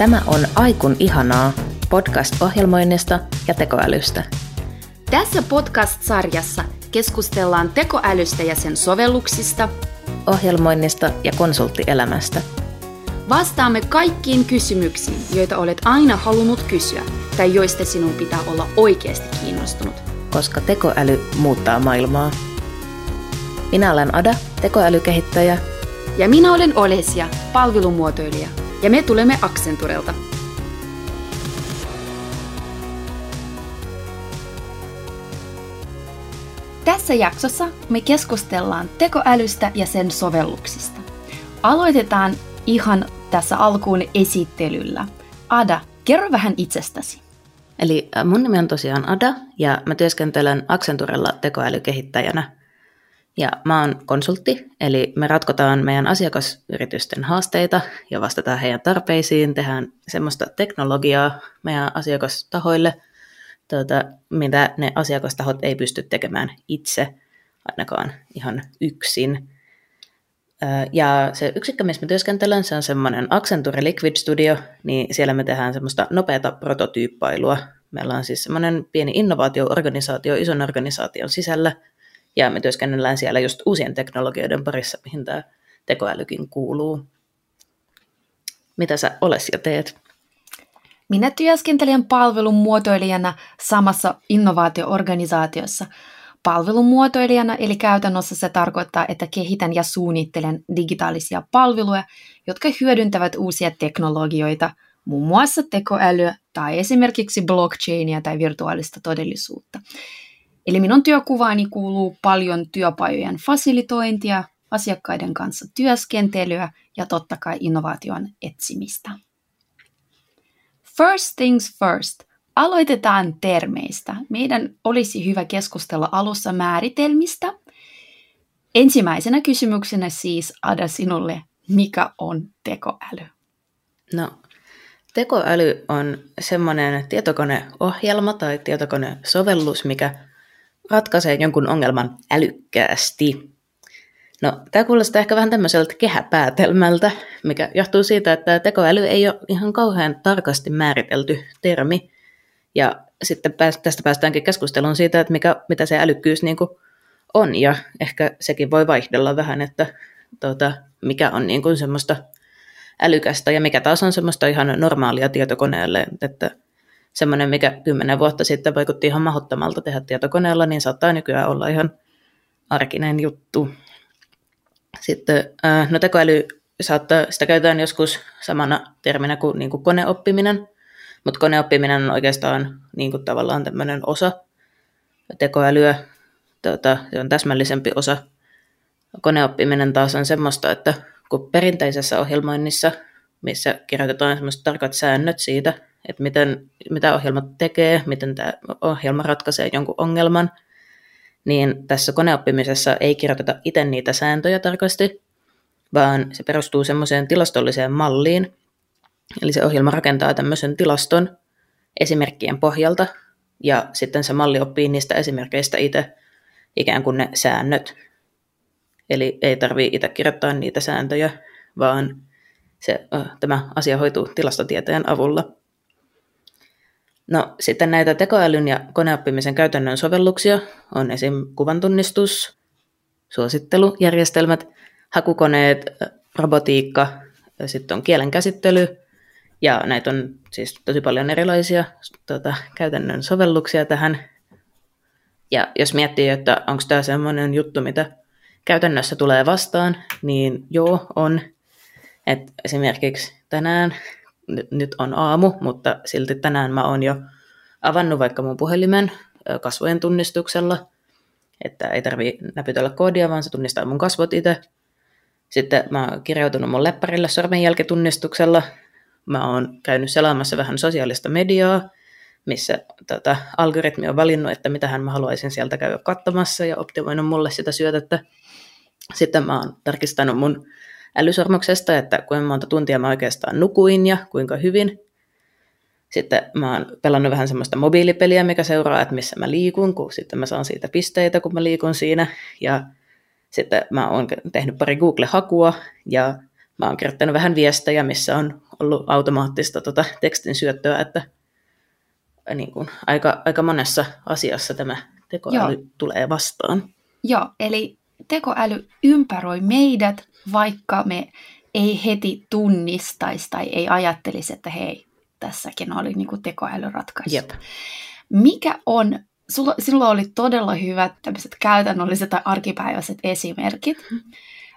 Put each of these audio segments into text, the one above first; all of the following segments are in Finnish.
Tämä on Aikun ihanaa, podcast ohjelmoinnista ja tekoälystä. Tässä podcast-sarjassa keskustellaan tekoälystä ja sen sovelluksista, ohjelmoinnista ja konsulttielämästä. Vastaamme kaikkiin kysymyksiin, joita olet aina halunnut kysyä tai joista sinun pitää olla oikeasti kiinnostunut. Koska tekoäly muuttaa maailmaa. Minä olen Ada, tekoälykehittäjä. Ja minä olen Olesia, palvelumuotoilija. Ja me tulemme Accenturelta. Tässä jaksossa me keskustellaan tekoälystä ja sen sovelluksista. Aloitetaan ihan tässä alkuun esittelyllä. Ada, kerro vähän itsestäsi. Eli mun nimi on tosiaan Ada ja mä työskentelen Accenturella tekoälykehittäjänä. Ja mä oon konsultti, eli me ratkotaan meidän asiakasyritysten haasteita ja vastataan heidän tarpeisiin, tehdään semmoista teknologiaa meidän asiakastahoille, tuota, mitä ne asiakastahot ei pysty tekemään itse, ainakaan ihan yksin. Ja se yksikkö, missä mä työskentelen, se on semmoinen Accenture Liquid Studio, niin siellä me tehdään semmoista nopeata prototyyppailua. Meillä on siis semmoinen pieni innovaatioorganisaatio ison organisaation sisällä, ja me työskennellään siellä just uusien teknologioiden parissa, mihin tämä tekoälykin kuuluu. Mitä sä oles ja teet? Minä työskentelen palvelun muotoilijana samassa innovaatioorganisaatiossa. Palvelun muotoilijana, eli käytännössä se tarkoittaa, että kehitän ja suunnittelen digitaalisia palveluja, jotka hyödyntävät uusia teknologioita, muun muassa tekoälyä tai esimerkiksi blockchainia tai virtuaalista todellisuutta. Eli minun työkuvaani kuuluu paljon työpajojen fasilitointia, asiakkaiden kanssa työskentelyä ja totta kai innovaation etsimistä. First things first. Aloitetaan termeistä. Meidän olisi hyvä keskustella alussa määritelmistä. Ensimmäisenä kysymyksenä siis, Ada, sinulle, mikä on tekoäly? No, tekoäly on semmoinen tietokoneohjelma tai tietokonesovellus, mikä ratkaisee jonkun ongelman älykkäästi. No, tämä kuulostaa ehkä vähän tämmöiseltä kehäpäätelmältä, mikä johtuu siitä, että tekoäly ei ole ihan kauhean tarkasti määritelty termi. Ja sitten tästä päästäänkin keskusteluun siitä, että mikä, mitä se älykkyys niin on, ja ehkä sekin voi vaihdella vähän, että tuota, mikä on niin kuin semmoista älykästä ja mikä taas on semmoista ihan normaalia tietokoneelle, että semmoinen, mikä kymmenen vuotta sitten vaikutti ihan mahdottomalta tehdä tietokoneella, niin saattaa nykyään olla ihan arkinen juttu. Sitten no tekoäly saattaa, sitä käytetään joskus samana terminä kuin, niin kuin koneoppiminen, mutta koneoppiminen on oikeastaan niin kuin tavallaan tämmöinen osa tekoälyä, tota, se on täsmällisempi osa. Koneoppiminen taas on semmoista, että kun perinteisessä ohjelmoinnissa, missä kirjoitetaan semmoiset tarkat säännöt siitä, että miten, mitä ohjelma tekee, miten tämä ohjelma ratkaisee jonkun ongelman, niin tässä koneoppimisessa ei kirjoiteta itse niitä sääntöjä tarkasti, vaan se perustuu semmoiseen tilastolliseen malliin, eli se ohjelma rakentaa tämmöisen tilaston esimerkkien pohjalta, ja sitten se malli oppii niistä esimerkkeistä itse ikään kuin ne säännöt. Eli ei tarvitse itse kirjoittaa niitä sääntöjä, vaan se, tämä asia hoituu tilastotieteen avulla. No sitten näitä tekoälyn ja koneoppimisen käytännön sovelluksia on esim. kuvantunnistus, suosittelujärjestelmät, hakukoneet, robotiikka, sitten on kielen käsittely, ja näitä on siis tosi paljon erilaisia tuota, käytännön sovelluksia tähän. Ja jos miettii, että onko tämä sellainen juttu, mitä käytännössä tulee vastaan, niin joo, on. Et esimerkiksi tänään nyt on aamu, mutta silti tänään mä oon jo avannut vaikka mun puhelimen kasvojen tunnistuksella, että ei tarvi näpytellä koodia, vaan se tunnistaa mun kasvot itse. Sitten mä oon kirjautunut mun lepparille sormenjälkitunnistuksella. Mä oon käynyt selaamassa vähän sosiaalista mediaa, missä tota, algoritmi on valinnut, että mitä hän mä haluaisin sieltä käydä katsomassa ja optimoinut mulle sitä syötettä. Sitten mä oon tarkistanut mun älysormuksesta, että kuinka monta tuntia mä oikeastaan nukuin ja kuinka hyvin. Sitten mä oon pelannut vähän semmoista mobiilipeliä, mikä seuraa, että missä mä liikun, kun sitten mä saan siitä pisteitä, kun mä liikun siinä. Ja sitten mä oon tehnyt pari Google-hakua ja mä oon kirjoittanut vähän viestejä, missä on ollut automaattista tota tekstin syöttöä, että niin kuin, aika, aika monessa asiassa tämä tekoäly Joo. tulee vastaan. Joo, eli tekoäly ympäröi meidät, vaikka me ei heti tunnistaisi tai ei ajattelisi, että hei, tässäkin oli niin kuin tekoälyratkaisu. Jep. Mikä on, sulla, sinulla oli todella hyvät tämmöiset käytännölliset tai arkipäiväiset esimerkit.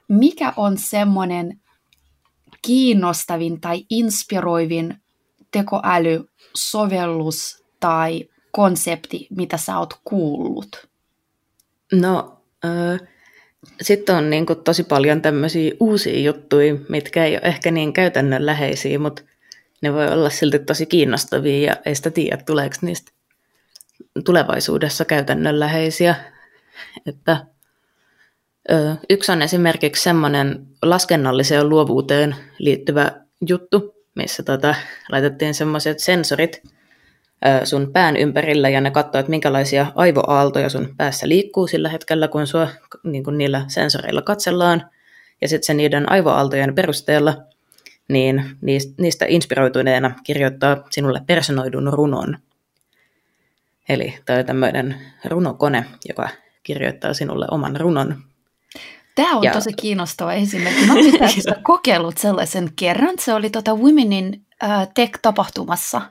Mikä on semmoinen kiinnostavin tai inspiroivin tekoälysovellus tai konsepti, mitä sä oot kuullut? No, äh, sitten on niin kuin, tosi paljon tämmöisiä uusia juttuja, mitkä ei ole ehkä niin käytännönläheisiä, mutta ne voi olla silti tosi kiinnostavia ja ei sitä tiedä, tuleeko niistä tulevaisuudessa käytännönläheisiä. Että, ö, yksi on esimerkiksi semmoinen laskennalliseen luovuuteen liittyvä juttu, missä tota, laitettiin semmoiset sensorit sun pään ympärillä ja ne katsoo, että minkälaisia aivoaaltoja sun päässä liikkuu sillä hetkellä, kun sua niin kun niillä sensoreilla katsellaan. Ja sitten se niiden aivoaaltojen perusteella niin niistä inspiroituneena kirjoittaa sinulle personoidun runon. Eli tämä on tämmöinen runokone, joka kirjoittaa sinulle oman runon. Tämä on ja... tosi kiinnostava esimerkki. Mä olen kokeillut sellaisen kerran. Se oli tuota Womenin äh, Tech-tapahtumassa.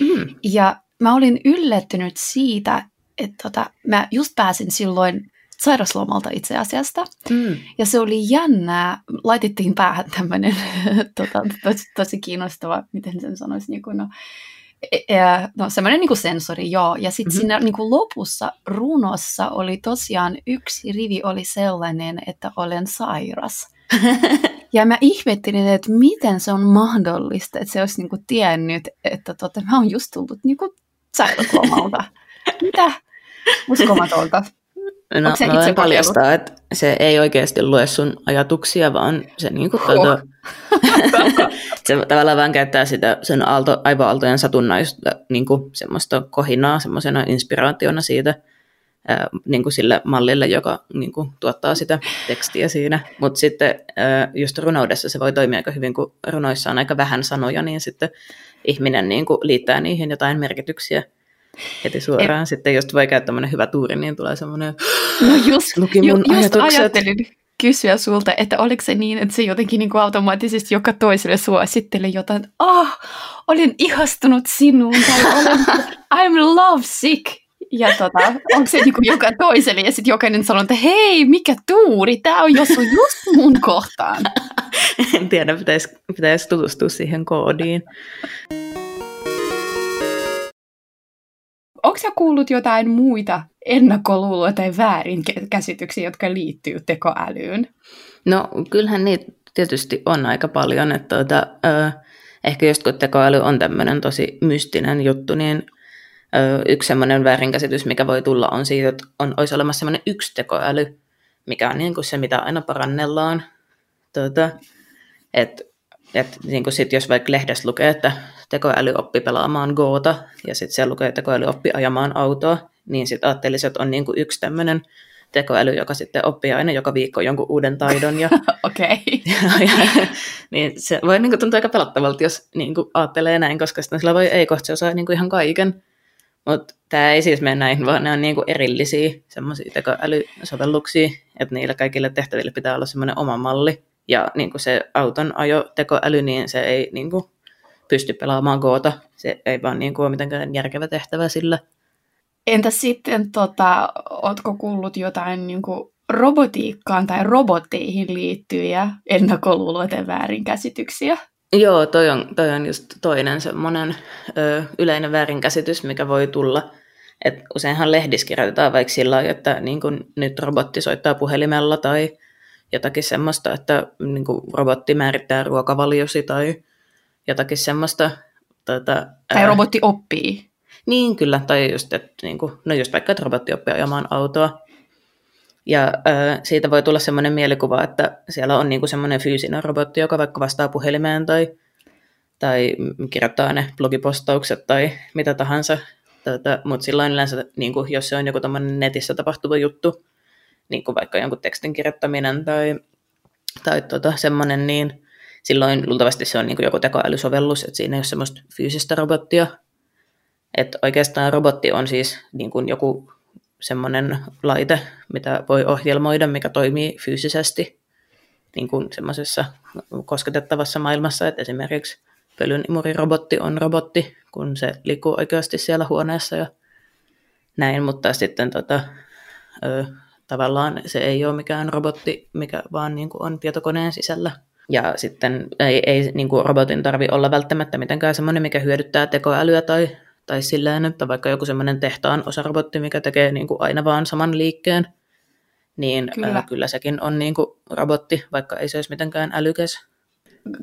Mm. Ja mä olin yllättynyt siitä, että tota, mä just pääsin silloin sairaslomalta itse asiassa. Mm. Ja se oli jännää. Laitettiin päähän tämmöinen tota, tosi, tosi kiinnostava, miten sen sanoisi, niin kuin, no, e, e, no semmoinen niin kuin sensori, joo. Ja sitten mm-hmm. siinä niin kuin lopussa runossa oli tosiaan yksi rivi oli sellainen, että olen sairas. ja mä ihmettelin, että miten se on mahdollista, että se olisi niin kuin tiennyt, että tota, mä oon just tullut niin kuin sairauslomalta. Mitä? Uskomatonta. No, mä voin paljastaa, että se ei oikeasti lue sun ajatuksia, vaan se, niin kuin, tuota, se tavallaan vaan käyttää sitä sen aalto, aivoaaltojen satunnaista niin kuin, semmoista kohinaa semmoisena inspiraationa siitä ää, niin kuin sille mallille, joka niin kuin, tuottaa sitä tekstiä siinä. Mutta sitten ää, just runoudessa se voi toimia aika hyvin, kun runoissa on aika vähän sanoja, niin sitten ihminen niin kuin, liittää niihin jotain merkityksiä heti suoraan. Et, Sitten jos voi käyttää tämmöinen hyvä tuuri, niin tulee semmoinen, no just, luki mun ju, just ajattelin kysyä sulta, että oliko se niin, että se jotenkin niin kuin automaattisesti joka toiselle suositteli jotain, että ah, olen ihastunut sinuun, tai olen, I'm love sick. Ja tota, onko se niin kuin joka toiselle, ja sitten jokainen sanoo, että hei, mikä tuuri, tämä on jos on just mun kohtaan. en tiedä, pitäisi, pitäisi tutustua siihen koodiin. onko sä kuullut jotain muita ennakkoluuloja tai väärinkäsityksiä, jotka liittyy tekoälyyn? No kyllähän niitä tietysti on aika paljon. Että tuota, ehkä just kun tekoäly on tämmöinen tosi mystinen juttu, niin yksi semmoinen väärinkäsitys, mikä voi tulla, on siitä, että on, olisi olemassa semmoinen yksi tekoäly, mikä on niin kuin se, mitä aina parannellaan. Tuota, että et niin kuin sit, jos vaikka lehdessä lukee, että tekoäly oppi pelaamaan Goota, ja sitten siellä lukee, että tekoäly oppi ajamaan autoa, niin sitten ajattelisin, että on niin kuin yksi tämmöinen tekoäly, joka sitten oppii aina joka viikko jonkun uuden taidon. Ja, okay. ja, ja, niin se voi niin kuin, tuntua aika pelottavalta, jos niin kuin, ajattelee näin, koska sitten sillä voi ei kohta se osaa niin kuin, ihan kaiken. Mutta tämä ei siis mene näin, vaan ne on niin kuin erillisiä semmoisia tekoälysovelluksia, että niillä kaikille tehtäville pitää olla semmoinen oma malli. Ja niin kuin se auton ajotekoäly, niin se ei niin kuin, pysty pelaamaan koota. Se ei vaan niin kuin, ole mitenkään järkevä tehtävä sillä. Entä sitten, tota, ootko kuullut jotain niin kuin robotiikkaan tai robotteihin liittyviä ennakkoluuloita väärinkäsityksiä? Joo, toi on, toi on just toinen semmoinen ö, yleinen väärinkäsitys, mikä voi tulla. Et useinhan lehdissä kirjoitetaan vaikka sillä lailla, että niin kun nyt robotti soittaa puhelimella tai jotakin semmoista, että niin robotti määrittää ruokavaliosi tai jotakin semmoista. Tuota, tai robotti oppii. Niin, kyllä. Tai just, että, niin kuin, no just vaikka, että robotti oppii ajamaan autoa. Ja ää, siitä voi tulla semmoinen mielikuva, että siellä on niin kuin semmoinen fyysinen robotti, joka vaikka vastaa puhelimeen tai, tai kirjoittaa ne blogipostaukset tai mitä tahansa. Tuota, mutta silloin yleensä, niin kuin, jos se on joku netissä tapahtuva juttu, niin kuin vaikka jonkun tekstin kirjoittaminen tai, tai tuota, semmoinen, niin silloin luultavasti se on niin kuin joku tekoälysovellus, että siinä ei ole semmoista fyysistä robottia. Että oikeastaan robotti on siis niin kuin joku semmoinen laite, mitä voi ohjelmoida, mikä toimii fyysisesti niin kuin semmoisessa kosketettavassa maailmassa, että esimerkiksi pölynimurirobotti on robotti, kun se liikkuu oikeasti siellä huoneessa ja näin, mutta sitten tota, ö, tavallaan se ei ole mikään robotti, mikä vaan niin kuin on tietokoneen sisällä. Ja sitten ei, ei niin kuin robotin tarvi olla välttämättä mitenkään semmoinen, mikä hyödyttää tekoälyä tai, tai silleen, että vaikka joku semmoinen tehtaan osarobotti, mikä tekee niin kuin aina vaan saman liikkeen, niin kyllä, ää, kyllä sekin on niin kuin robotti, vaikka ei se olisi mitenkään älykäs.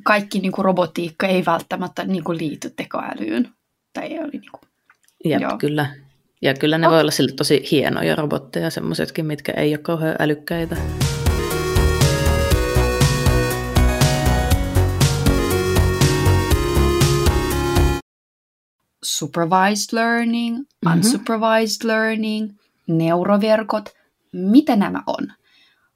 Kaikki niin kuin robotiikka ei välttämättä niin kuin liity tekoälyyn. Tai ei ole niin kuin... Jep, Joo. kyllä. Ja kyllä ne oh. voi olla sille tosi hienoja robotteja, semmoisetkin, mitkä ei ole kauhean älykkäitä. Supervised learning, mm-hmm. unsupervised learning, neuroverkot, mitä nämä on?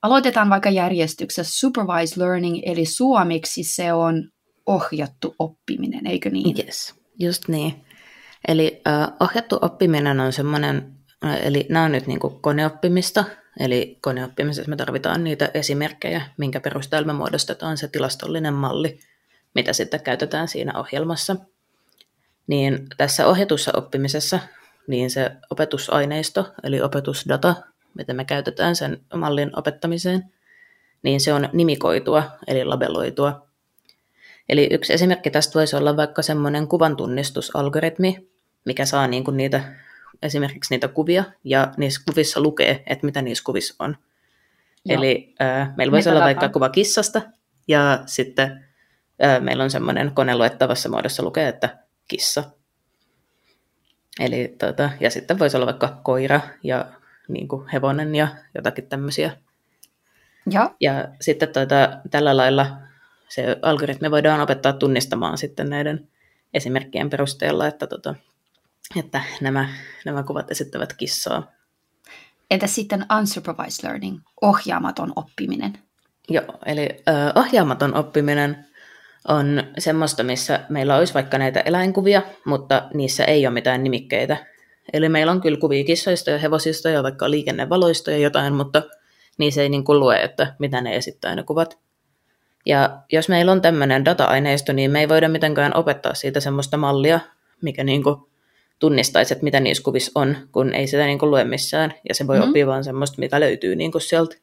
Aloitetaan vaikka järjestyksessä supervised learning, eli suomeksi se on ohjattu oppiminen, eikö niin? Yes, just niin. Eli uh, ohjattu oppiminen on semmoinen, eli nämä on nyt niin kuin koneoppimista, eli koneoppimisessa me tarvitaan niitä esimerkkejä, minkä perusteella me muodostetaan se tilastollinen malli, mitä sitten käytetään siinä ohjelmassa. Niin tässä ohjatussa oppimisessa niin se opetusaineisto, eli opetusdata, mitä me käytetään sen mallin opettamiseen, niin se on nimikoitua, eli labeloitua. Eli yksi esimerkki tästä voisi olla vaikka semmoinen kuvantunnistusalgoritmi, mikä saa niin kuin niitä, esimerkiksi niitä kuvia, ja niissä kuvissa lukee, että mitä niissä kuvissa on. Joo. Eli äh, meillä voisi olla vaikka kuva kissasta, ja sitten äh, meillä on semmoinen kone luettavassa muodossa lukee, että kissa. Eli, tota, ja sitten voisi olla vaikka koira ja niin kuin hevonen ja jotakin tämmöisiä. Ja, ja sitten tota, tällä lailla se algoritmi voidaan opettaa tunnistamaan sitten näiden esimerkkien perusteella, että, tota, että nämä, nämä kuvat esittävät kissaa. Entä sitten unsupervised learning, ohjaamaton oppiminen? Joo, eli äh, ohjaamaton oppiminen on semmoista, missä meillä olisi vaikka näitä eläinkuvia, mutta niissä ei ole mitään nimikkeitä. Eli meillä on kyllä kuvia kissoista ja hevosista ja vaikka liikennevaloista ja jotain, mutta niissä ei niin kuin lue, että mitä ne esittää ne kuvat. Ja jos meillä on tämmöinen data-aineisto, niin me ei voida mitenkään opettaa siitä semmoista mallia, mikä niin kuin tunnistaisi, että mitä niissä kuvissa on, kun ei sitä niin kuin lue missään. Ja se voi mm-hmm. oppia vaan semmoista, mikä löytyy niin kuin sieltä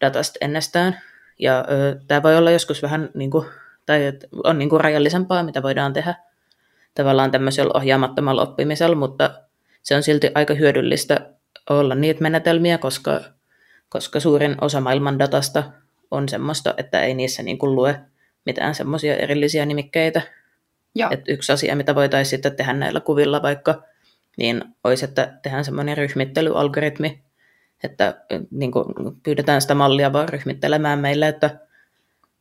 datasta ennestään. Ja tämä voi olla joskus vähän, niin kuin, tai on niin kuin rajallisempaa, mitä voidaan tehdä tavallaan tämmöisellä ohjaamattomalla oppimisella, mutta se on silti aika hyödyllistä olla niitä menetelmiä, koska, koska suurin osa maailman datasta on semmoista, että ei niissä niin kuin lue mitään semmoisia erillisiä nimikkeitä. Et yksi asia, mitä voitaisiin sitten tehdä näillä kuvilla vaikka, niin olisi, että tehdään semmoinen ryhmittelyalgoritmi, että niin kuin pyydetään sitä mallia vaan ryhmittelemään meille, että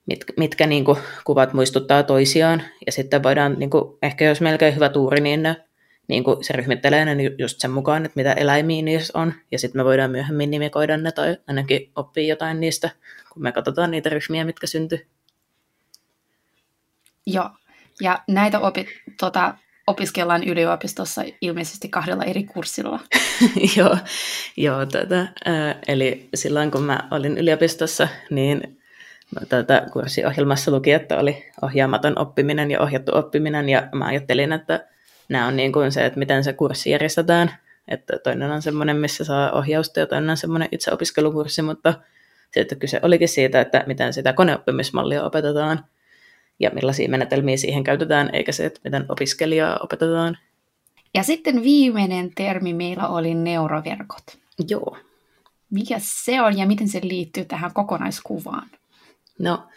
mitkä, mitkä niin kuin, kuvat muistuttaa toisiaan. Ja sitten voidaan, niin kuin, ehkä jos melkein hyvä tuuri, niin ne, niin kuin se ryhmittelee ne just sen mukaan, että mitä eläimiä niissä on. Ja sitten me voidaan myöhemmin nimikoida ne tai ainakin oppia jotain niistä, kun me katsotaan niitä ryhmiä, mitkä syntyy. Joo, ja näitä opi, tota, opiskellaan yliopistossa ilmeisesti kahdella eri kurssilla. joo, joo tota, äh, eli silloin kun mä olin yliopistossa, niin tätä kurssiohjelmassa luki, että oli ohjaamaton oppiminen ja ohjattu oppiminen, ja mä ajattelin, että nämä on niin kuin se, että miten se kurssi järjestetään, että toinen on semmoinen, missä saa ohjausta, ja toinen on semmoinen itseopiskelukurssi, mutta sitten kyse olikin siitä, että miten sitä koneoppimismallia opetetaan, ja millaisia menetelmiä siihen käytetään, eikä se, että miten opiskelijaa opetetaan. Ja sitten viimeinen termi meillä oli neuroverkot. Joo. Mikä se on ja miten se liittyy tähän kokonaiskuvaan? No,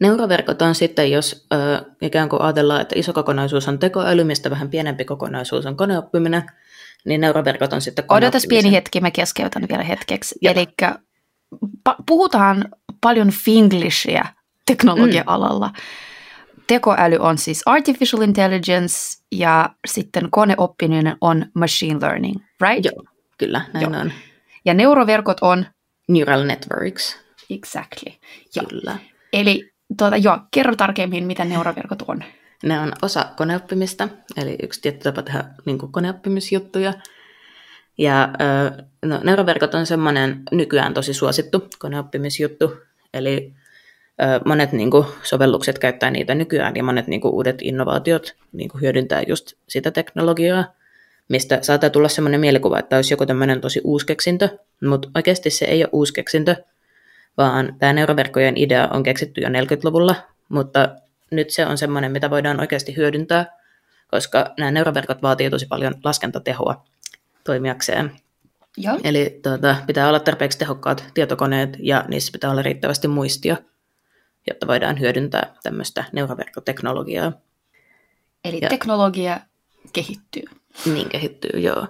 neuroverkot on sitten, jos ö, ikään kuin ajatellaan, että iso kokonaisuus on tekoäly, mistä vähän pienempi kokonaisuus on koneoppiminen, niin neuroverkot on sitten Odotas pieni hetki, mä keskeytän vielä hetkeksi. Eli pa- puhutaan paljon finglishia teknologia-alalla. Mm. Tekoäly on siis artificial intelligence ja sitten koneoppiminen on machine learning, right? Joo, kyllä, näin Joo. on. Ja neuroverkot on? Neural networks. Exactly. Ja. Kyllä. Eli tuota, joo, kerro tarkemmin, mitä neuroverkot on. Ne on osa koneoppimista, eli yksi tietty tapa tehdä niin koneoppimisjuttuja. Ja no, neuroverkot on semmoinen nykyään tosi suosittu koneoppimisjuttu, eli monet niin kuin, sovellukset käyttää niitä nykyään ja monet niin kuin, uudet innovaatiot niin kuin, hyödyntää just sitä teknologiaa, mistä saattaa tulla semmoinen mielikuva, että olisi joku tämmöinen tosi uusi keksintö, mutta oikeasti se ei ole uusi keksintö, vaan tämä neuroverkkojen idea on keksitty jo 40-luvulla, mutta nyt se on semmoinen, mitä voidaan oikeasti hyödyntää, koska nämä neuroverkot vaatii tosi paljon laskentatehoa toimijakseen. Joo. Eli tuota, pitää olla tarpeeksi tehokkaat tietokoneet ja niissä pitää olla riittävästi muistia, jotta voidaan hyödyntää tämmöistä neuroverkkoteknologiaa. Eli ja, teknologia kehittyy. Niin kehittyy, joo.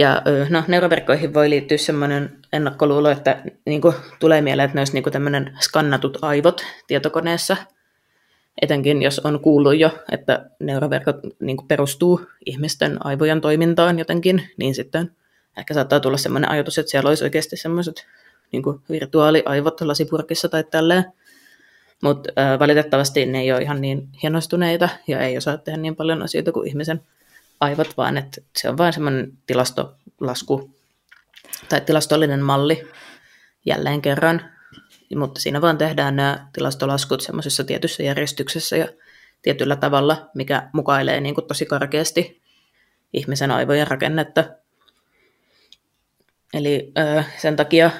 Ja no, neuroverkkoihin voi liittyä sellainen ennakkoluulo, että niin kuin, tulee mieleen, että ne olisi niin tämmöinen skannatut aivot tietokoneessa. Etenkin jos on kuullut jo, että neuroverkot niin kuin, perustuu ihmisten aivojen toimintaan jotenkin, niin sitten ehkä saattaa tulla sellainen ajatus, että siellä olisi oikeasti semmoiset niin virtuaaliaivot lasipurkissa tai tälleen. Mutta valitettavasti ne ei ole ihan niin hienostuneita ja ei osaa tehdä niin paljon asioita kuin ihmisen aivot, vaan että se on vain semmoinen tilastolasku tai tilastollinen malli jälleen kerran, mutta siinä vaan tehdään nämä tilastolaskut semmoisessa tietyssä järjestyksessä ja tietyllä tavalla, mikä mukailee niin kuin tosi karkeasti ihmisen aivojen rakennetta. Eli ö, sen takia,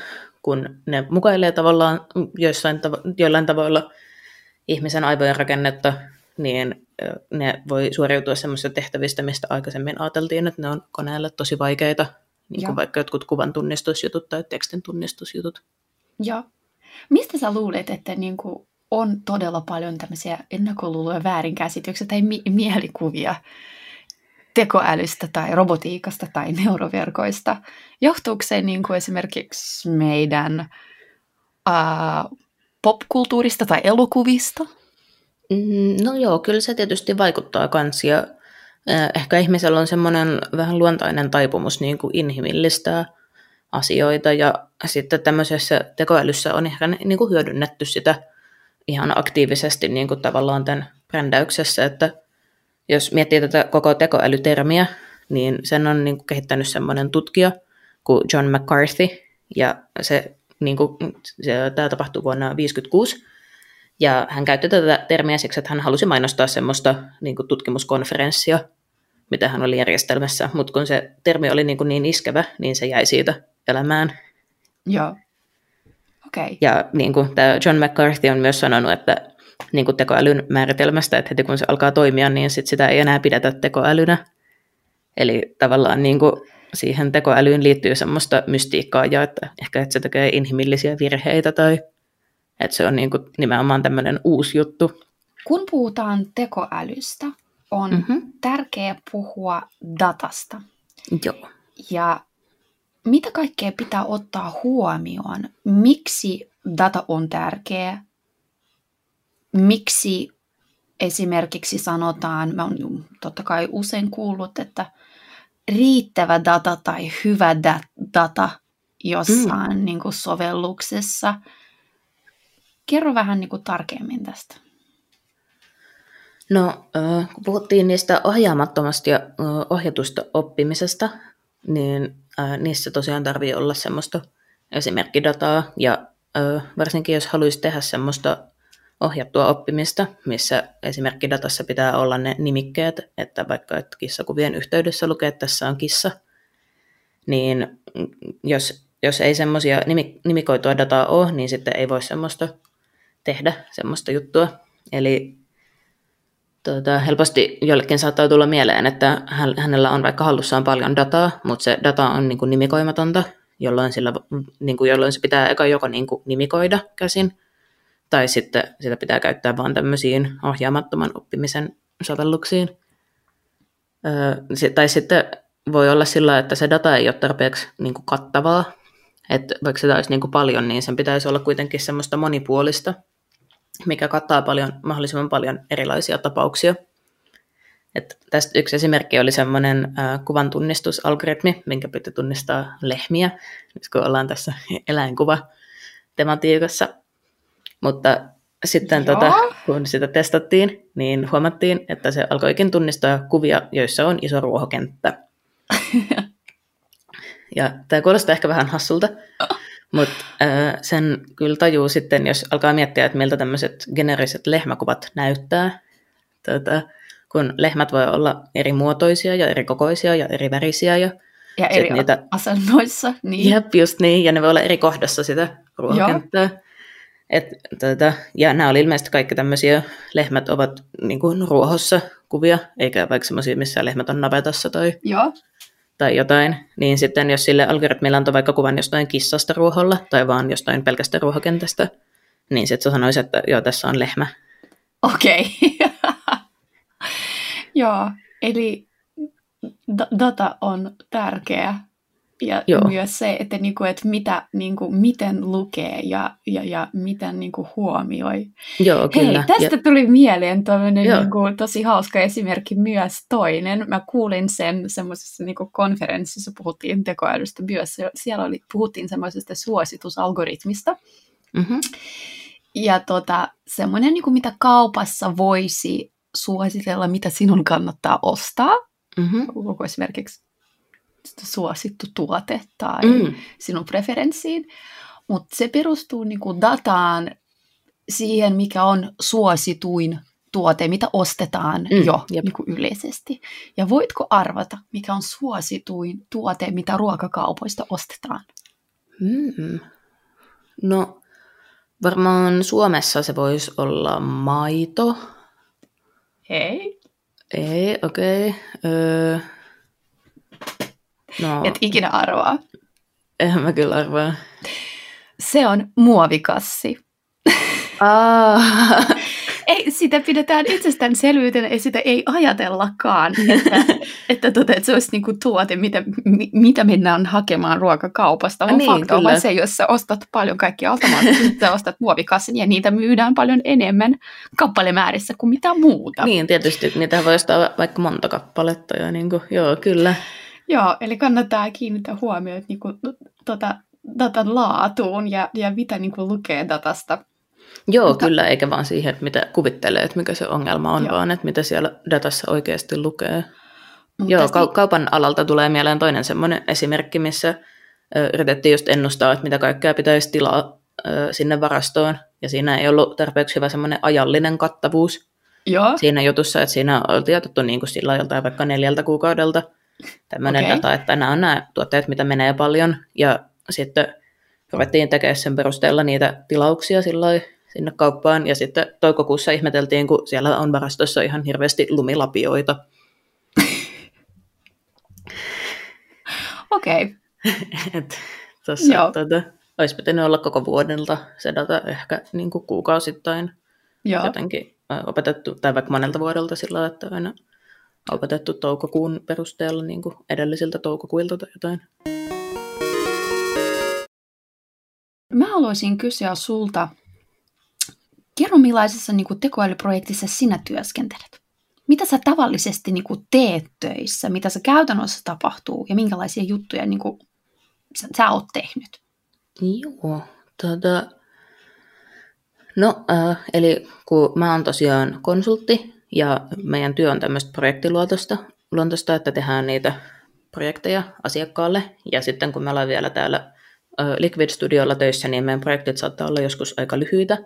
kun ne mukailee tavallaan joissain joillain tavoilla ihmisen aivojen rakennetta, niin ne voi suoriutua semmoisista tehtävistä, mistä aikaisemmin ajateltiin, että ne on koneelle tosi vaikeita, niin kuin vaikka jotkut kuvan tunnistusjutut tai tekstin tunnistusjutut. Joo. Mistä sä luulet, että niin kuin on todella paljon tämmöisiä ennakkoluuloja, väärinkäsityksiä tai mi- mielikuvia tekoälystä tai robotiikasta tai neuroverkoista? Johtuuko se niin kuin esimerkiksi meidän uh, popkulttuurista tai elokuvista? Mm, no joo, kyllä se tietysti vaikuttaa kans ja ehkä ihmisellä on semmoinen vähän luontainen taipumus niin kuin inhimillistää asioita ja sitten tämmöisessä tekoälyssä on ehkä niin kuin hyödynnetty sitä ihan aktiivisesti niin kuin tavallaan tämän brändäyksessä, että jos miettii tätä koko tekoälytermiä, niin sen on niin kuin kehittänyt semmoinen tutkija kuin John McCarthy, ja se, niin kuin, se, tämä tapahtui vuonna 1956, ja hän käytti tätä termiä siksi, että hän halusi mainostaa semmoista niin kuin tutkimuskonferenssia, mitä hän oli järjestelmässä, mutta kun se termi oli niin, kuin niin iskevä, niin se jäi siitä elämään. Joo. Okay. Ja niin kuin tämä John McCarthy on myös sanonut, että niin kuin tekoälyn määritelmästä, että heti kun se alkaa toimia, niin sit sitä ei enää pidetä tekoälynä. Eli tavallaan niin kuin siihen tekoälyyn liittyy semmoista mystiikkaa ja että ehkä että se tekee inhimillisiä virheitä tai että se on niin kuin nimenomaan tämmöinen uusi juttu. Kun puhutaan tekoälystä, on mm-hmm. tärkeää puhua datasta. Joo. Ja mitä kaikkea pitää ottaa huomioon? Miksi data on tärkeä? Miksi esimerkiksi sanotaan, mä oon totta kai usein kuullut, että riittävä data tai hyvä data jossain mm. niin kuin sovelluksessa – Kerro vähän niin kuin tarkemmin tästä. No, kun puhuttiin niistä ohjaamattomasta ja ohjatusta oppimisesta, niin niissä tosiaan tarvii olla semmoista esimerkkidataa, ja varsinkin jos haluaisi tehdä semmoista ohjattua oppimista, missä esimerkkidatassa pitää olla ne nimikkeet, että vaikka että kissakuvien yhteydessä lukee, että tässä on kissa, niin jos, jos ei semmoisia nimikoitua dataa ole, niin sitten ei voi semmoista tehdä semmoista juttua. Eli tuota, helposti jollekin saattaa tulla mieleen, että hänellä on vaikka hallussaan paljon dataa, mutta se data on niin kuin nimikoimatonta, jolloin, sillä, niin kuin, jolloin se pitää eka joko niin kuin nimikoida käsin, tai sitten sitä pitää käyttää vain tämmöisiin ohjaamattoman oppimisen sovelluksiin. Öö, tai sitten voi olla sillä, että se data ei ole tarpeeksi niin kuin kattavaa, että vaikka sitä olisi niin kuin paljon, niin sen pitäisi olla kuitenkin semmoista monipuolista, mikä kattaa paljon, mahdollisimman paljon erilaisia tapauksia. Et tästä yksi esimerkki oli semmoinen äh, kuvan tunnistusalgoritmi, minkä piti tunnistaa lehmiä, nyt kun ollaan tässä eläinkuva tematiikassa. Mutta sitten Joo. tota, kun sitä testattiin, niin huomattiin, että se alkoikin tunnistaa kuvia, joissa on iso ruohokenttä. ja tämä kuulostaa ehkä vähän hassulta, mutta äh, sen kyllä tajuu sitten, jos alkaa miettiä, että miltä tämmöiset geneeriset lehmäkuvat näyttää. Tota, kun lehmät voi olla eri muotoisia ja eri kokoisia ja eri värisiä ja Ja eri niitä- asennoissa. Niin. Jep, just niin, ja ne voi olla eri kohdassa sitä ruohokenttää. Et, tota, ja nämä oli ilmeisesti kaikki tämmöisiä, lehmät ovat niin kuin ruohossa kuvia, eikä vaikka semmoisia, missä lehmät on navetassa tai, Joo. Tai jotain. Niin sitten jos sille algoritmille antoi vaikka kuvan jostain kissasta ruoholla tai vaan jostain pelkästä ruohokentästä, niin sitten se sanoisi, että joo, tässä on lehmä. Okei. Joo, eli da- data on tärkeä. Ja Joo. myös se, että, niinku, että mitä, niinku, miten lukee ja, ja, ja miten niinku, huomioi. Joo, kyllä. Hei, tästä tuli mieleen tämmöinen Joo. niinku, tosi hauska esimerkki myös toinen. Mä kuulin sen semmoisessa niinku, konferenssissa, puhuttiin tekoälystä myös. Siellä oli, puhuttiin semmoisesta suositusalgoritmista. Ja, mm-hmm. Ja tota, semmoinen, niin kuin mitä kaupassa voisi suositella, mitä sinun kannattaa ostaa. Mm-hmm. Onko esimerkiksi suosittu tuote tai Mm. sinun preferenssiin. Mutta se perustuu niin kuin dataan siihen, mikä on suosituin tuote, mitä ostetaan Mm, jo jep. niin kuin yleisesti. Ja voitko arvata, mikä on suosituin tuote, mitä ruokakaupoista ostetaan? Mm. No, varmaan Suomessa se voisi olla maito. Hei. Ei, okei. Okay. Öö, no, Et ikinä arvaa. eihän mä kyllä arvaa. Se on muovikassi. Ah, Ei, sitä pidetään itsestäänselvyytenä ja sitä ei ajatellakaan, että, että, tota, että se olisi niinku tuote, mitä, mi, mitä mennään hakemaan ruokakaupasta. On Niin, fakta kyllä. se, jos sä ostat paljon kaikkia automaattisesti, ostat muovikassin ja niitä myydään paljon enemmän kappalemäärissä kuin mitä muuta. niin, tietysti niitä voi ostaa vaikka monta kappaletta. Ja niin kuin, joo, kyllä. Joo, eli kannattaa kiinnittää huomioon niinku, tota, datan laatuun ja, ja mitä niinku lukee datasta. Joo, Mutta- kyllä, eikä vaan siihen, että mitä kuvittelee, että mikä se ongelma on, Joo. vaan että mitä siellä datassa oikeasti lukee. Mutta Joo, tästä- kau- kaupan alalta tulee mieleen toinen semmoinen esimerkki, missä ö, yritettiin just ennustaa, että mitä kaikkea pitäisi tilaa ö, sinne varastoon, ja siinä ei ollut tarpeeksi hyvä semmoinen ajallinen kattavuus Joo, siinä jutussa, että siinä oltiin otettu niin kuin sillä joltain vaikka neljältä kuukaudelta tämmöinen Okei. data, että nämä on nämä tuotteet, mitä menee paljon, ja sitten ruvettiin tekemään sen perusteella niitä tilauksia lailla sinne kauppaan, ja sitten toukokuussa ihmeteltiin, kun siellä on varastossa ihan hirveästi lumilapioita, okei. Et Tuossa Joo. tota, olisi pitänyt olla koko vuodelta se data ehkä niin kuin kuukausittain Joo. jotenkin opetettu, tai vaikka monelta vuodelta sillä että aina opetettu toukokuun perusteella niin kuin edellisiltä toukokuilta tai jotain. Mä haluaisin kysyä sulta, kerro millaisessa niin kuin, tekoälyprojektissa sinä työskentelet? Mitä sä tavallisesti niin kuin, teet töissä? Mitä se käytännössä tapahtuu? Ja minkälaisia juttuja niin kuin, sä, sä oot tehnyt? Joo, tota, no äh, eli kun mä oon tosiaan konsultti ja meidän työ on tämmöistä projektiluontoista, luontoista, että tehdään niitä projekteja asiakkaalle ja sitten kun me ollaan vielä täällä Liquid Studiolla töissä, niin meidän projektit saattaa olla joskus aika lyhyitä,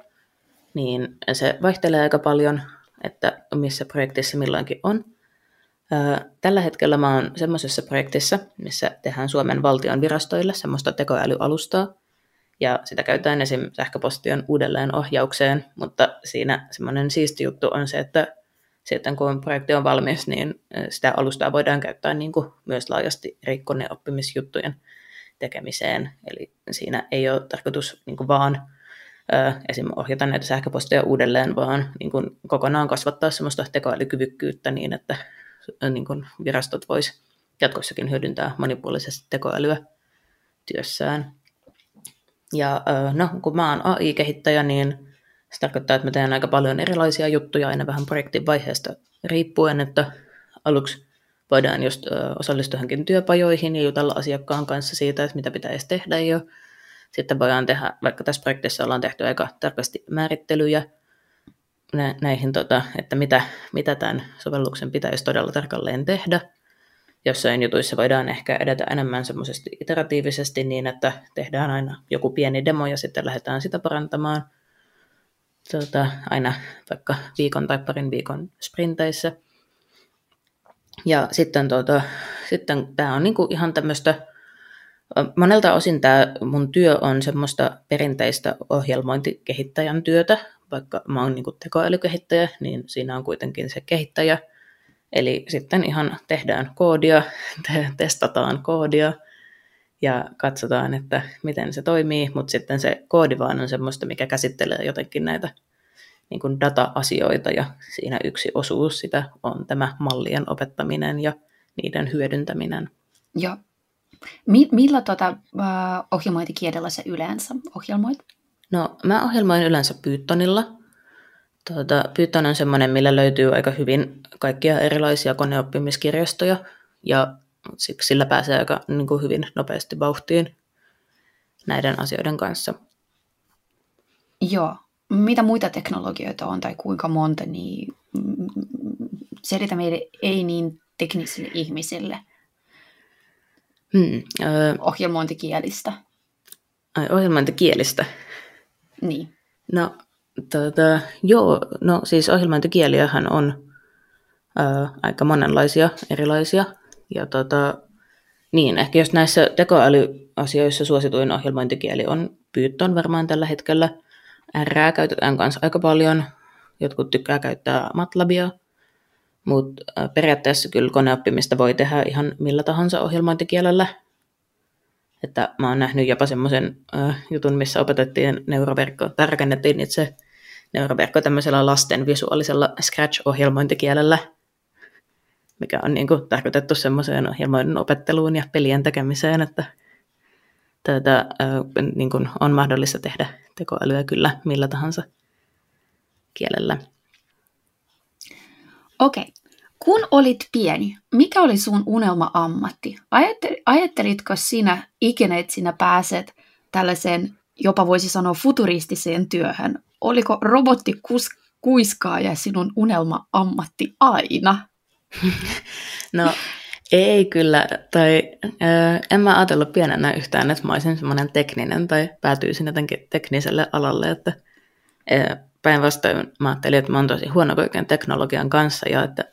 niin se vaihtelee aika paljon, että missä projektissa milloinkin on. Tällä hetkellä mä oon semmoisessa projektissa, missä tehdään Suomen valtion virastoille semmoista tekoälyalustaa, ja sitä käytetään esim. sähköpostion uudelleen ohjaukseen, mutta siinä semmoinen siisti juttu on se, että sitten kun projekti on valmis, niin sitä alustaa voidaan käyttää niin kuin myös laajasti eri koneoppimisjuttujen tekemiseen. Eli siinä ei ole tarkoitus niin kuin vaan esim. ohjata näitä sähköposteja uudelleen, vaan niin kuin kokonaan kasvattaa semmoista tekoälykyvykkyyttä niin, että niin kuin virastot vois jatkossakin hyödyntää monipuolisesti tekoälyä työssään. Ja no, kun mä oon AI-kehittäjä, niin se tarkoittaa, että mä teen aika paljon erilaisia juttuja aina vähän projektin vaiheesta riippuen, että aluksi voidaan just osallistua johonkin työpajoihin ja jutella asiakkaan kanssa siitä, että mitä pitäisi tehdä jo. Sitten voidaan tehdä, vaikka tässä projektissa ollaan tehty aika tarkasti määrittelyjä, näihin, tota, että mitä, mitä tämän sovelluksen pitäisi todella tarkalleen tehdä. Jossain jutuissa voidaan ehkä edetä enemmän semmoisesti iteratiivisesti niin, että tehdään aina joku pieni demo ja sitten lähdetään sitä parantamaan tota, aina vaikka viikon tai parin viikon sprinteissä. Ja sitten, tota, sitten tämä on niinku ihan tämmöistä, monelta osin tämä mun työ on semmoista perinteistä ohjelmointikehittäjän työtä, vaikka mä oon niinku tekoälykehittäjä, niin siinä on kuitenkin se kehittäjä. Eli sitten ihan tehdään koodia, te- testataan koodia ja katsotaan, että miten se toimii, mutta sitten se koodi vaan on semmoista, mikä käsittelee jotenkin näitä niin kuin data-asioita ja siinä yksi osuus sitä on tämä mallien opettaminen ja niiden hyödyntäminen. Joo. Mi- millä tuota, uh, ohjelmointikielellä se yleensä ohjelmoit? No mä ohjelmoin yleensä Pythonilla. Tuota, Python on semmoinen, millä löytyy aika hyvin kaikkia erilaisia koneoppimiskirjastoja ja sillä pääsee aika niin kuin hyvin nopeasti vauhtiin näiden asioiden kanssa. Joo mitä muita teknologioita on tai kuinka monta, niin selitä meille ei niin teknisille ihmisille hmm, öö, ohjelmointikielistä. Ai, ohjelmointikielistä? Niin. No, tota, joo, no siis ohjelmointikieliähän on öö, aika monenlaisia erilaisia. Ja tota, niin, ehkä jos näissä tekoälyasioissa suosituin ohjelmointikieli on Python varmaan tällä hetkellä – R käytetään myös aika paljon. Jotkut tykkää käyttää MATLABia, mutta periaatteessa kyllä koneoppimista voi tehdä ihan millä tahansa ohjelmointikielellä. Että mä oon nähnyt jopa semmoisen äh, jutun, missä opetettiin neuroverkko, tai rakennettiin itse neuroverkko tämmöisellä lasten visuaalisella Scratch-ohjelmointikielellä, mikä on niin kuin, tarkoitettu semmoiseen ohjelmoinnin opetteluun ja pelien tekemiseen, että tätä niin kuin on mahdollista tehdä tekoälyä kyllä millä tahansa kielellä. Okei. Okay. Kun olit pieni, mikä oli sun unelma-ammatti? Ajattelitko sinä ikinä, että sinä pääset tällaiseen, jopa voisi sanoa futuristiseen työhön? Oliko robotti kuiskaaja sinun unelma-ammatti aina? No ei kyllä, tai äh, en mä ajatellut pienenä yhtään, että mä olisin semmoinen tekninen tai päätyisin jotenkin tekniselle alalle, että äh, päinvastoin mä ajattelin, että mä oon tosi huono kaiken teknologian kanssa ja että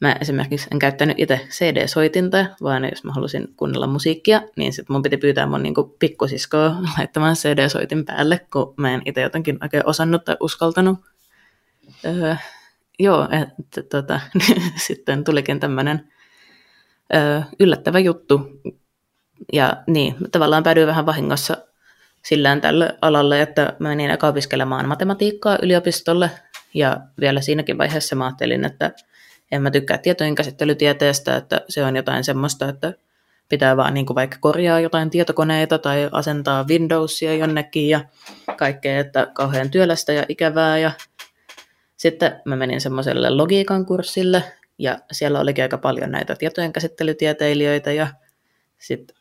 mä esimerkiksi en käyttänyt itse CD-soitinta, vaan jos mä halusin kuunnella musiikkia, niin sitten mun piti pyytää mun niinku pikkusiskoa laittamaan CD-soitin päälle, kun mä en itse jotenkin oikein osannut tai uskaltanut. Joo, että tota, sitten tulikin tämmöinen yllättävä juttu. Ja niin, tavallaan päädyin vähän vahingossa sillään tälle alalle, että mä menin aika opiskelemaan matematiikkaa yliopistolle, ja vielä siinäkin vaiheessa mä ajattelin, että en mä tykkää tietojen käsittelytieteestä, että se on jotain semmoista, että pitää vaan niin kuin vaikka korjaa jotain tietokoneita tai asentaa Windowsia jonnekin ja kaikkea, että kauhean työlästä ja ikävää. Ja sitten mä menin semmoiselle logiikan kurssille, ja siellä olikin aika paljon näitä tietojen käsittelytieteilijöitä ja sit,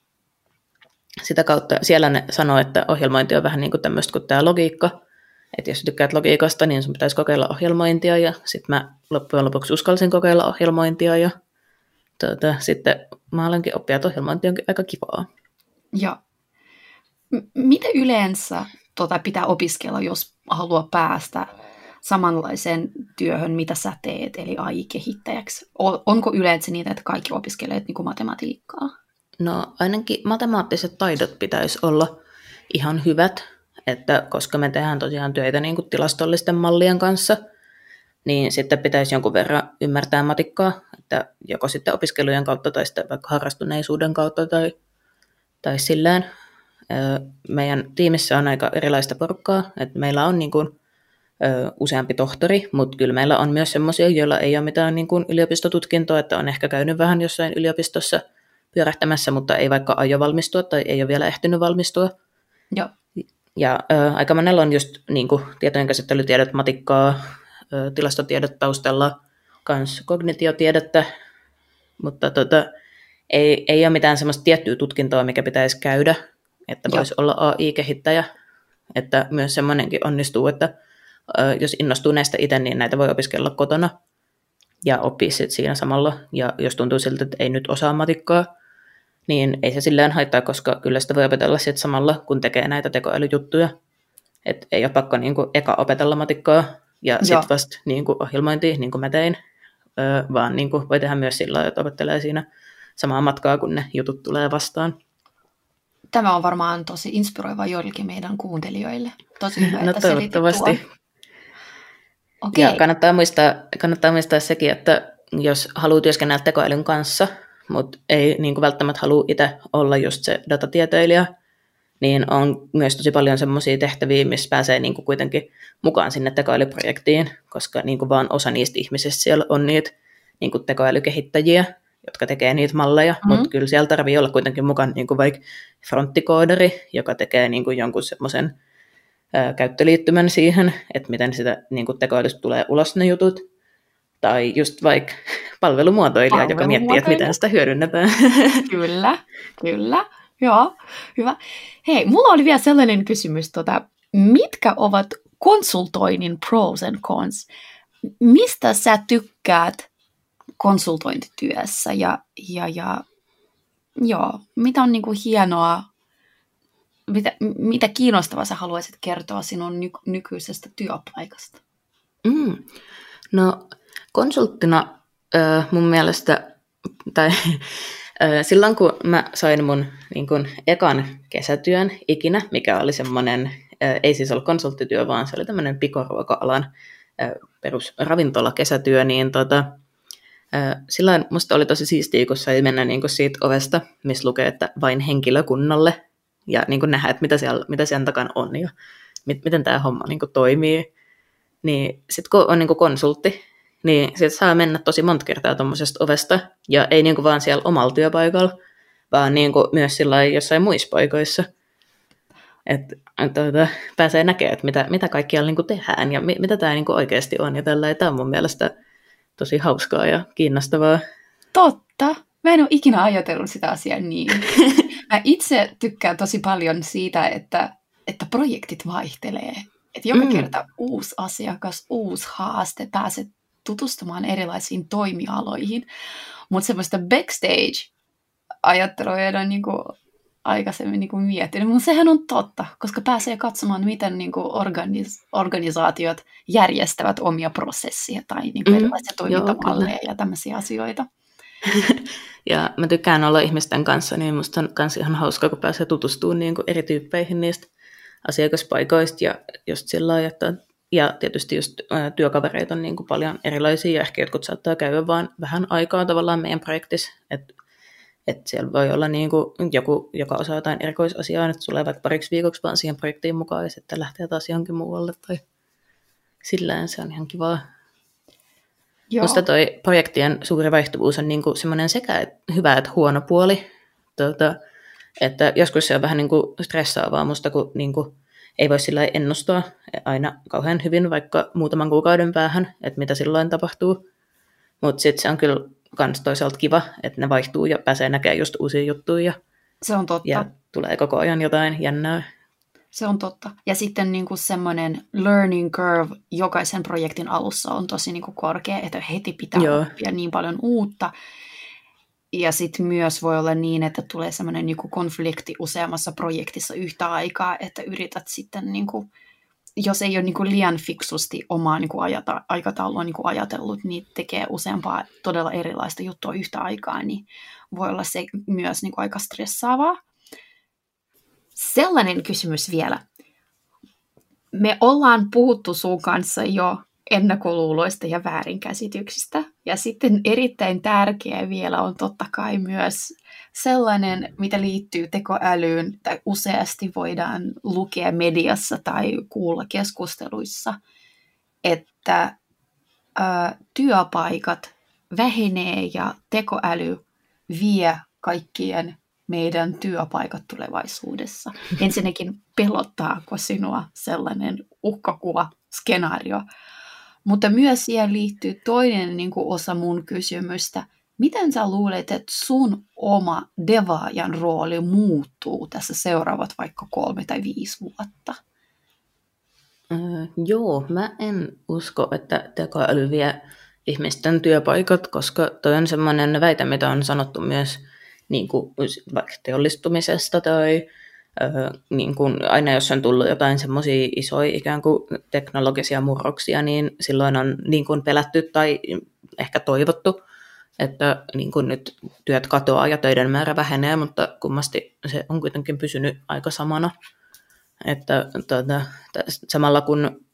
sitä kautta siellä ne sanoi, että ohjelmointi on vähän niin kuin tämmöistä kuin tämä logiikka. Että jos tykkäät logiikasta, niin sun pitäisi kokeilla ohjelmointia ja sitten mä loppujen lopuksi uskalsin kokeilla ohjelmointia ja tuota, sitten mä olenkin oppia, että ohjelmointi onkin aika kivaa. Ja m- mitä yleensä tota pitää opiskella, jos haluaa päästä samanlaiseen työhön, mitä sä teet, eli AI-kehittäjäksi? Onko yleensä niitä, että kaikki opiskelevat niin matematiikkaa? No ainakin matemaattiset taidot pitäisi olla ihan hyvät, että koska me tehdään tosiaan töitä niin kuin tilastollisten mallien kanssa, niin sitten pitäisi jonkun verran ymmärtää matikkaa, että joko sitten opiskelujen kautta tai sitten vaikka harrastuneisuuden kautta tai, tai sillään. Meidän tiimissä on aika erilaista porukkaa, että meillä on niin kuin ö, useampi tohtori, mutta kyllä meillä on myös sellaisia, joilla ei ole mitään niin kuin yliopistotutkintoa, että on ehkä käynyt vähän jossain yliopistossa pyörähtämässä, mutta ei vaikka aio valmistua tai ei ole vielä ehtinyt valmistua. Joo. Ja ö, aika monella on just niin kuin, tietojenkäsittelytiedot, matikkaa, ö, tilastotiedot taustalla, kans kognitiotiedettä, mutta tota, ei, ei ole mitään semmoista tiettyä tutkintoa, mikä pitäisi käydä, että voisi olla AI-kehittäjä. Että myös semmoinenkin onnistuu, että jos innostuu näistä itse, niin näitä voi opiskella kotona ja oppia sit siinä samalla. Ja jos tuntuu siltä, että ei nyt osaa matikkaa, niin ei se silleen haittaa, koska kyllä sitä voi opetella sit samalla, kun tekee näitä tekoälyjuttuja. Et ei ole pakko niin kuin, eka opetella matikkaa ja sitten vasta niin kuin, ohjelmointia, niin kuin mä tein, öö, vaan niin kuin, voi tehdä myös sillä että opettelee siinä samaa matkaa, kun ne jutut tulee vastaan. Tämä on varmaan tosi inspiroiva joillekin meidän kuuntelijoille. Tosi hyvä, no, että toivottavasti. Okay. Ja kannattaa muistaa, kannattaa muistaa sekin, että jos haluaa työskennellä tekoälyn kanssa, mutta ei niin kuin välttämättä halua itse olla just se datatieteilijä, niin on myös tosi paljon semmoisia tehtäviä, missä pääsee niin kuin kuitenkin mukaan sinne tekoälyprojektiin, koska niin kuin vaan osa niistä ihmisistä siellä on niitä niin kuin tekoälykehittäjiä, jotka tekee niitä malleja, mm-hmm. mutta kyllä siellä tarvii olla kuitenkin mukana niin kuin vaikka fronttikoodari, joka tekee niin kuin jonkun semmoisen käyttöliittymän siihen, että miten sitä niin kuin tekoälystä tulee ulos ne jutut, tai just vaikka palvelumuotoilija, joka miettii, että miten sitä hyödynnetään. Kyllä, kyllä. Joo, hyvä. Hei, mulla oli vielä sellainen kysymys, tota, mitkä ovat konsultoinnin pros and cons? Mistä sä tykkäät konsultointityössä ja, ja, ja joo, mitä on niinku hienoa, mitä, mitä kiinnostavaa sä haluaisit kertoa sinun ny, nykyisestä työpaikasta? Mm. No konsulttina äh, mun mielestä, tai silloin kun mä sain mun niin kun, ekan kesätyön ikinä, mikä oli semmoinen, ei siis ollut konsulttityö, vaan se oli tämmöinen pikoruoka-alan perusravintola kesätyö, niin tota, silloin musta oli tosi siistiä, kun sai mennä niin kun siitä ovesta, missä lukee, että vain henkilökunnalle, ja niin kun nähdä, että mitä siellä, mitä siellä takana on, ja mit, miten tämä homma niin toimii. Niin sitten kun on niin konsultti, niin sit saa mennä tosi monta kertaa tuommoisesta ovesta, ja ei niinku vaan siellä omalla työpaikalla, vaan niinku myös sillä jossain muissa paikoissa. Että tuota, pääsee näkemään, että mitä, mitä kaikkialla niinku tehdään ja mi, mitä tämä niinku oikeasti on. Ja tällä tämä on mun mielestä tosi hauskaa ja kiinnostavaa. Totta. Mä en ole ikinä ajatellut sitä asiaa niin. Mä itse tykkään tosi paljon siitä, että, että projektit vaihtelee. Että joka mm. kerta uusi asiakas, uusi haaste, pääset tutustumaan erilaisiin toimialoihin. Mutta semmoista backstage-ajattelua ei ole niin kuin aikaisemmin niin kuin miettinyt, mutta sehän on totta, koska pääsee katsomaan, miten niin kuin organis- organisaatiot järjestävät omia prosesseja tai niin kuin mm, erilaisia toimintamalleja ja tämmöisiä asioita. Ja mä tykkään olla ihmisten kanssa, niin musta on myös ihan hauskaa, kun pääsee tutustumaan niin kuin eri tyyppeihin niistä asiakaspaikoista ja just sillä lailla, että ja tietysti just ää, työkavereita on niin kuin paljon erilaisia, ja ehkä jotkut saattaa käydä vain vähän aikaa tavallaan meidän projektissa, että et siellä voi olla niin kuin joku, joka osaa jotain erikoisasiaa, että tulee vaikka pariksi viikoksi vaan siihen projektiin mukaan, ja sitten lähtee taas johonkin muualle, tai sillä se on ihan kivaa. Joo. Musta toi projektien suuri vaihtuvuus on niin kuin semmoinen sekä hyvä että huono puoli, tuota, että joskus se on vähän niin kuin stressaavaa musta, kun niin kuin ei voi sillä ennustaa aina kauhean hyvin, vaikka muutaman kuukauden päähän, että mitä silloin tapahtuu. Mutta sitten se on kyllä myös toisaalta kiva, että ne vaihtuu ja pääsee näkemään just uusia juttuja. Se on totta. Ja tulee koko ajan jotain jännää. Se on totta. Ja sitten niin kuin semmoinen learning curve jokaisen projektin alussa on tosi niin kuin korkea, että heti pitää Joo. oppia niin paljon uutta. Ja sitten myös voi olla niin, että tulee semmoinen niin konflikti useammassa projektissa yhtä aikaa, että yrität sitten, niin kuin, jos ei ole niin kuin liian fiksusti omaa niin kuin ajata, aikataulua niin kuin ajatellut, niin tekee useampaa todella erilaista juttua yhtä aikaa, niin voi olla se myös niin kuin aika stressaavaa. Sellainen kysymys vielä. Me ollaan puhuttu sun kanssa jo ennakkoluuloista ja väärinkäsityksistä. Ja sitten erittäin tärkeä vielä on totta kai myös sellainen, mitä liittyy tekoälyyn, tai useasti voidaan lukea mediassa tai kuulla keskusteluissa, että ä, työpaikat vähenee ja tekoäly vie kaikkien meidän työpaikat tulevaisuudessa. Ensinnäkin pelottaako sinua sellainen uhkakuva, skenaario, mutta myös siihen liittyy toinen niin kuin osa mun kysymystä. Miten sä luulet, että sun oma devaajan rooli muuttuu tässä seuraavat vaikka kolme tai viisi vuotta? Öö, joo, mä en usko, että tekoäly vie ihmisten työpaikat, koska toi on semmoinen väite, mitä on sanottu myös niin kuin, vaikka teollistumisesta tai öö, niin kuin, aina jos on tullut jotain semmoisia isoja ikään kuin teknologisia murroksia, niin silloin on niin kuin pelätty tai ehkä toivottu, että niin kuin nyt työt katoaa ja töiden määrä vähenee, mutta kummasti se on kuitenkin pysynyt aika samana. Että tuota, samalla kun,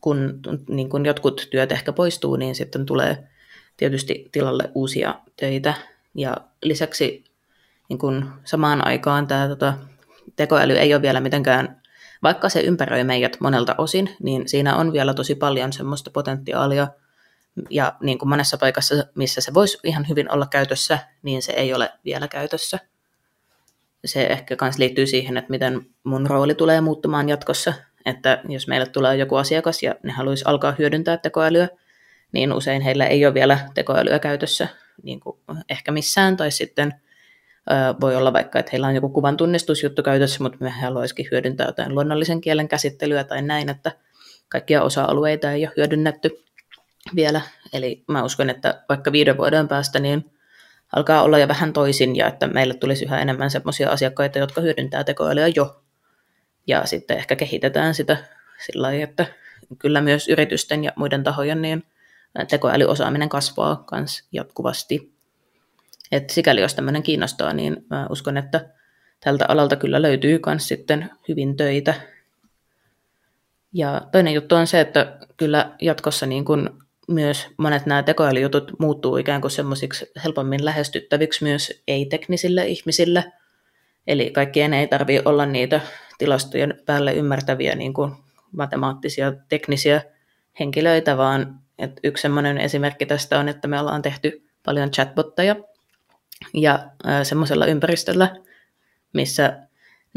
kun niin kun jotkut työt ehkä poistuu, niin sitten tulee tietysti tilalle uusia töitä. Ja lisäksi niin kun samaan aikaan tämä tota, tekoäly ei ole vielä mitenkään, vaikka se ympäröi meidät monelta osin, niin siinä on vielä tosi paljon semmoista potentiaalia, ja niin kuin monessa paikassa, missä se voisi ihan hyvin olla käytössä, niin se ei ole vielä käytössä. Se ehkä myös liittyy siihen, että miten mun rooli tulee muuttumaan jatkossa. Että jos meille tulee joku asiakas ja ne haluaisi alkaa hyödyntää tekoälyä, niin usein heillä ei ole vielä tekoälyä käytössä niin kuin ehkä missään, tai sitten voi olla vaikka, että heillä on joku kuvan tunnistusjuttu käytössä, mutta me haluaisikin hyödyntää jotain luonnollisen kielen käsittelyä tai näin, että kaikkia osa-alueita ei ole hyödynnetty vielä. Eli mä uskon, että vaikka viiden vuoden päästä, niin alkaa olla jo vähän toisin ja että meille tulisi yhä enemmän sellaisia asiakkaita, jotka hyödyntää tekoälyä jo. Ja sitten ehkä kehitetään sitä sillä lailla, että kyllä myös yritysten ja muiden tahojen niin tekoälyosaaminen kasvaa myös jatkuvasti. Et sikäli jos tämmöinen kiinnostaa, niin mä uskon, että tältä alalta kyllä löytyy myös sitten hyvin töitä. Ja toinen juttu on se, että kyllä jatkossa niin kun myös monet nämä tekoälyjutut muuttuu ikään kuin semmoisiksi helpommin lähestyttäviksi myös ei-teknisille ihmisille. Eli kaikkien ei tarvitse olla niitä tilastojen päälle ymmärtäviä niin kuin matemaattisia, teknisiä henkilöitä, vaan että yksi semmoinen esimerkki tästä on, että me ollaan tehty paljon chatbotteja ja semmoisella ympäristöllä, missä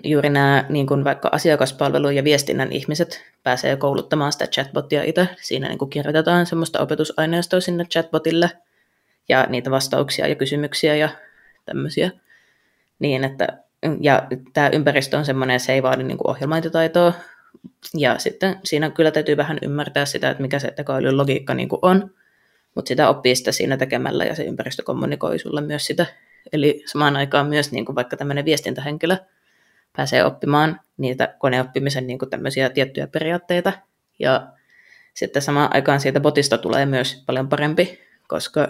juuri nämä niin kuin vaikka asiakaspalvelu- ja viestinnän ihmiset pääsee kouluttamaan sitä chatbotia itse. Siinä niin kuin kirjoitetaan semmoista opetusaineistoa sinne chatbotille ja niitä vastauksia ja kysymyksiä ja tämmöisiä. Niin, että, ja tämä ympäristö on semmoinen, se ei vaadi niin kuin ohjelmointitaitoa. Ja sitten siinä kyllä täytyy vähän ymmärtää sitä, että mikä se tekoälyn logiikka niin on, mutta sitä oppii sitä siinä tekemällä ja se ympäristö kommunikoi sulle myös sitä. Eli samaan aikaan myös niin kuin vaikka tämmöinen viestintähenkilö – pääsee oppimaan niitä koneoppimisen niin kuin tämmöisiä tiettyjä periaatteita. Ja sitten samaan aikaan siitä botista tulee myös paljon parempi, koska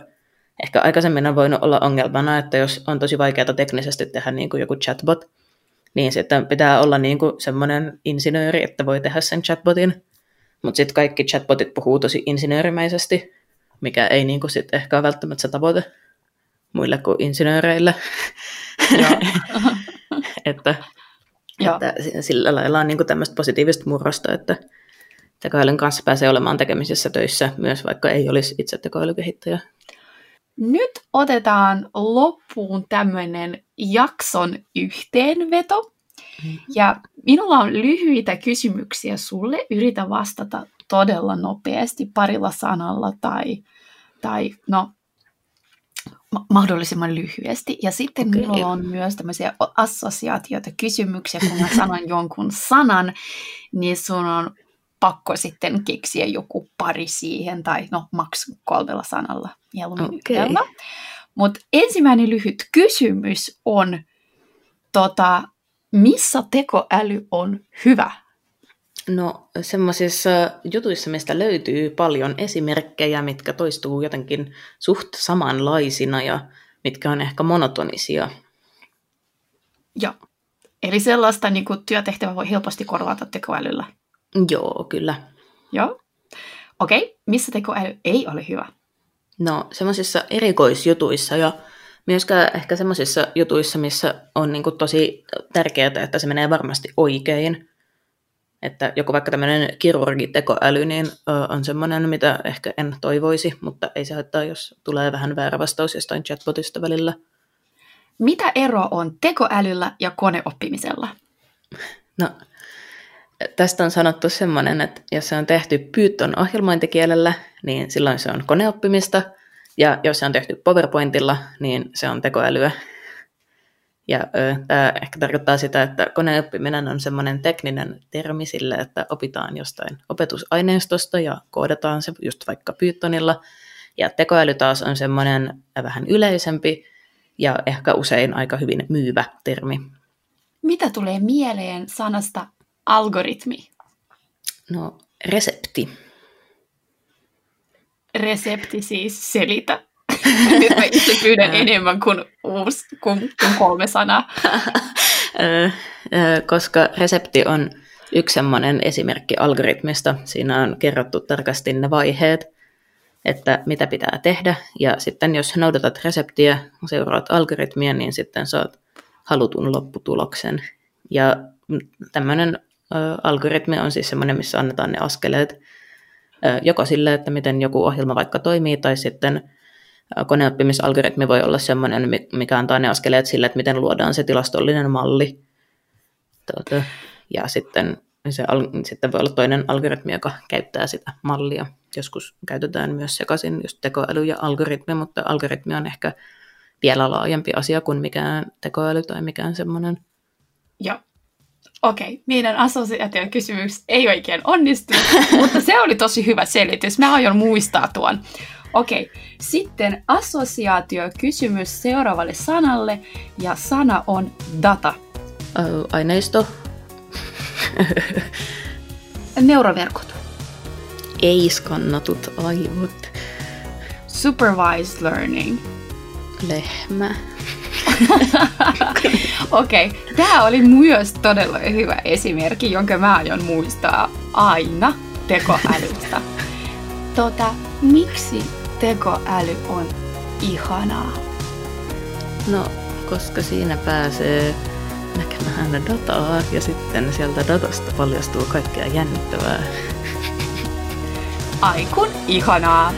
ehkä aikaisemmin on voinut olla ongelmana, että jos on tosi vaikeaa teknisesti tehdä niin kuin joku chatbot, niin sitten pitää olla niin kuin semmoinen insinööri, että voi tehdä sen chatbotin. Mutta sitten kaikki chatbotit puhuu tosi insinöörimäisesti, mikä ei niin kuin sit ehkä ole välttämättä se tavoite muille kuin insinööreille. että Joo. Että sillä lailla on niin tämmöistä positiivista murrosta, että tekoälyn kanssa pääsee olemaan tekemisissä töissä myös, vaikka ei olisi itse tekoälykehittäjä. Nyt otetaan loppuun tämmöinen jakson yhteenveto. Mm-hmm. Ja minulla on lyhyitä kysymyksiä sulle. Yritä vastata todella nopeasti parilla sanalla tai, tai no, mahdollisimman lyhyesti. Ja sitten okay. minulla on myös tämmöisiä assosiaatioita, kysymyksiä, kun mä sanon jonkun sanan, niin sun on pakko sitten keksiä joku pari siihen, tai no maks kolmella sanalla mieluummin okay. Mutta ensimmäinen lyhyt kysymys on, tota, missä tekoäly on hyvä? No semmoisissa jutuissa, mistä löytyy paljon esimerkkejä, mitkä toistuu jotenkin suht samanlaisina ja mitkä on ehkä monotonisia. Joo. Eli sellaista niin kuin työtehtävä voi helposti korvata tekoälyllä. Joo, kyllä. Joo. Okei, okay. missä tekoäly ei ole hyvä? No semmoisissa erikoisjutuissa ja myöskään ehkä semmoisissa jutuissa, missä on niin kuin tosi tärkeää, että se menee varmasti oikein – että joku vaikka tämmöinen kirurgitekoäly niin on semmoinen, mitä ehkä en toivoisi, mutta ei se haittaa, jos tulee vähän väärä vastaus jostain chatbotista välillä. Mitä ero on tekoälyllä ja koneoppimisella? No, tästä on sanottu semmoinen, että jos se on tehty Python ohjelmointikielellä, niin silloin se on koneoppimista, ja jos se on tehty PowerPointilla, niin se on tekoälyä. Ja tämä ehkä tarkoittaa sitä, että koneoppiminen on semmoinen tekninen termi sille, että opitaan jostain opetusaineistosta ja koodataan se just vaikka Pythonilla. Ja tekoäly taas on semmoinen vähän yleisempi ja ehkä usein aika hyvin myyvä termi. Mitä tulee mieleen sanasta algoritmi? No, resepti. Resepti siis selitä. Nyt mä itse pyydän enemmän kuin, uusi, kuin, kuin kolme sanaa. Koska resepti on yksi semmoinen esimerkki algoritmista. Siinä on kerrottu tarkasti ne vaiheet, että mitä pitää tehdä. Ja sitten jos noudatat reseptiä, seuraat algoritmia, niin sitten saat halutun lopputuloksen. Ja tämmöinen algoritmi on siis semmoinen, missä annetaan ne askeleet joko sille, että miten joku ohjelma vaikka toimii, tai sitten koneoppimisalgoritmi voi olla semmoinen, mikä antaa ne askeleet sille, että miten luodaan se tilastollinen malli. Tuota, ja sitten, se, sitten voi olla toinen algoritmi, joka käyttää sitä mallia. Joskus käytetään myös sekaisin just tekoäly ja algoritmi, mutta algoritmi on ehkä vielä laajempi asia kuin mikään tekoäly tai mikään semmoinen. Joo. Okei, okay. meidän assosiaatiokysymys ei oikein onnistu, mutta se oli tosi hyvä selitys. Mä aion muistaa tuon. Okei, okay. sitten assosiaatiokysymys seuraavalle sanalle, ja sana on data. Uh, aineisto. Neuroverkot. Ei-skannatut aivot. Supervised learning. Lehmä. Okei, okay. tämä oli myös todella hyvä esimerkki, jonka mä aion muistaa aina tekoälystä. Tota, miksi tekoäly on ihanaa? No, koska siinä pääsee näkemään dataa ja sitten sieltä datasta paljastuu kaikkea jännittävää. Aikun ihanaa!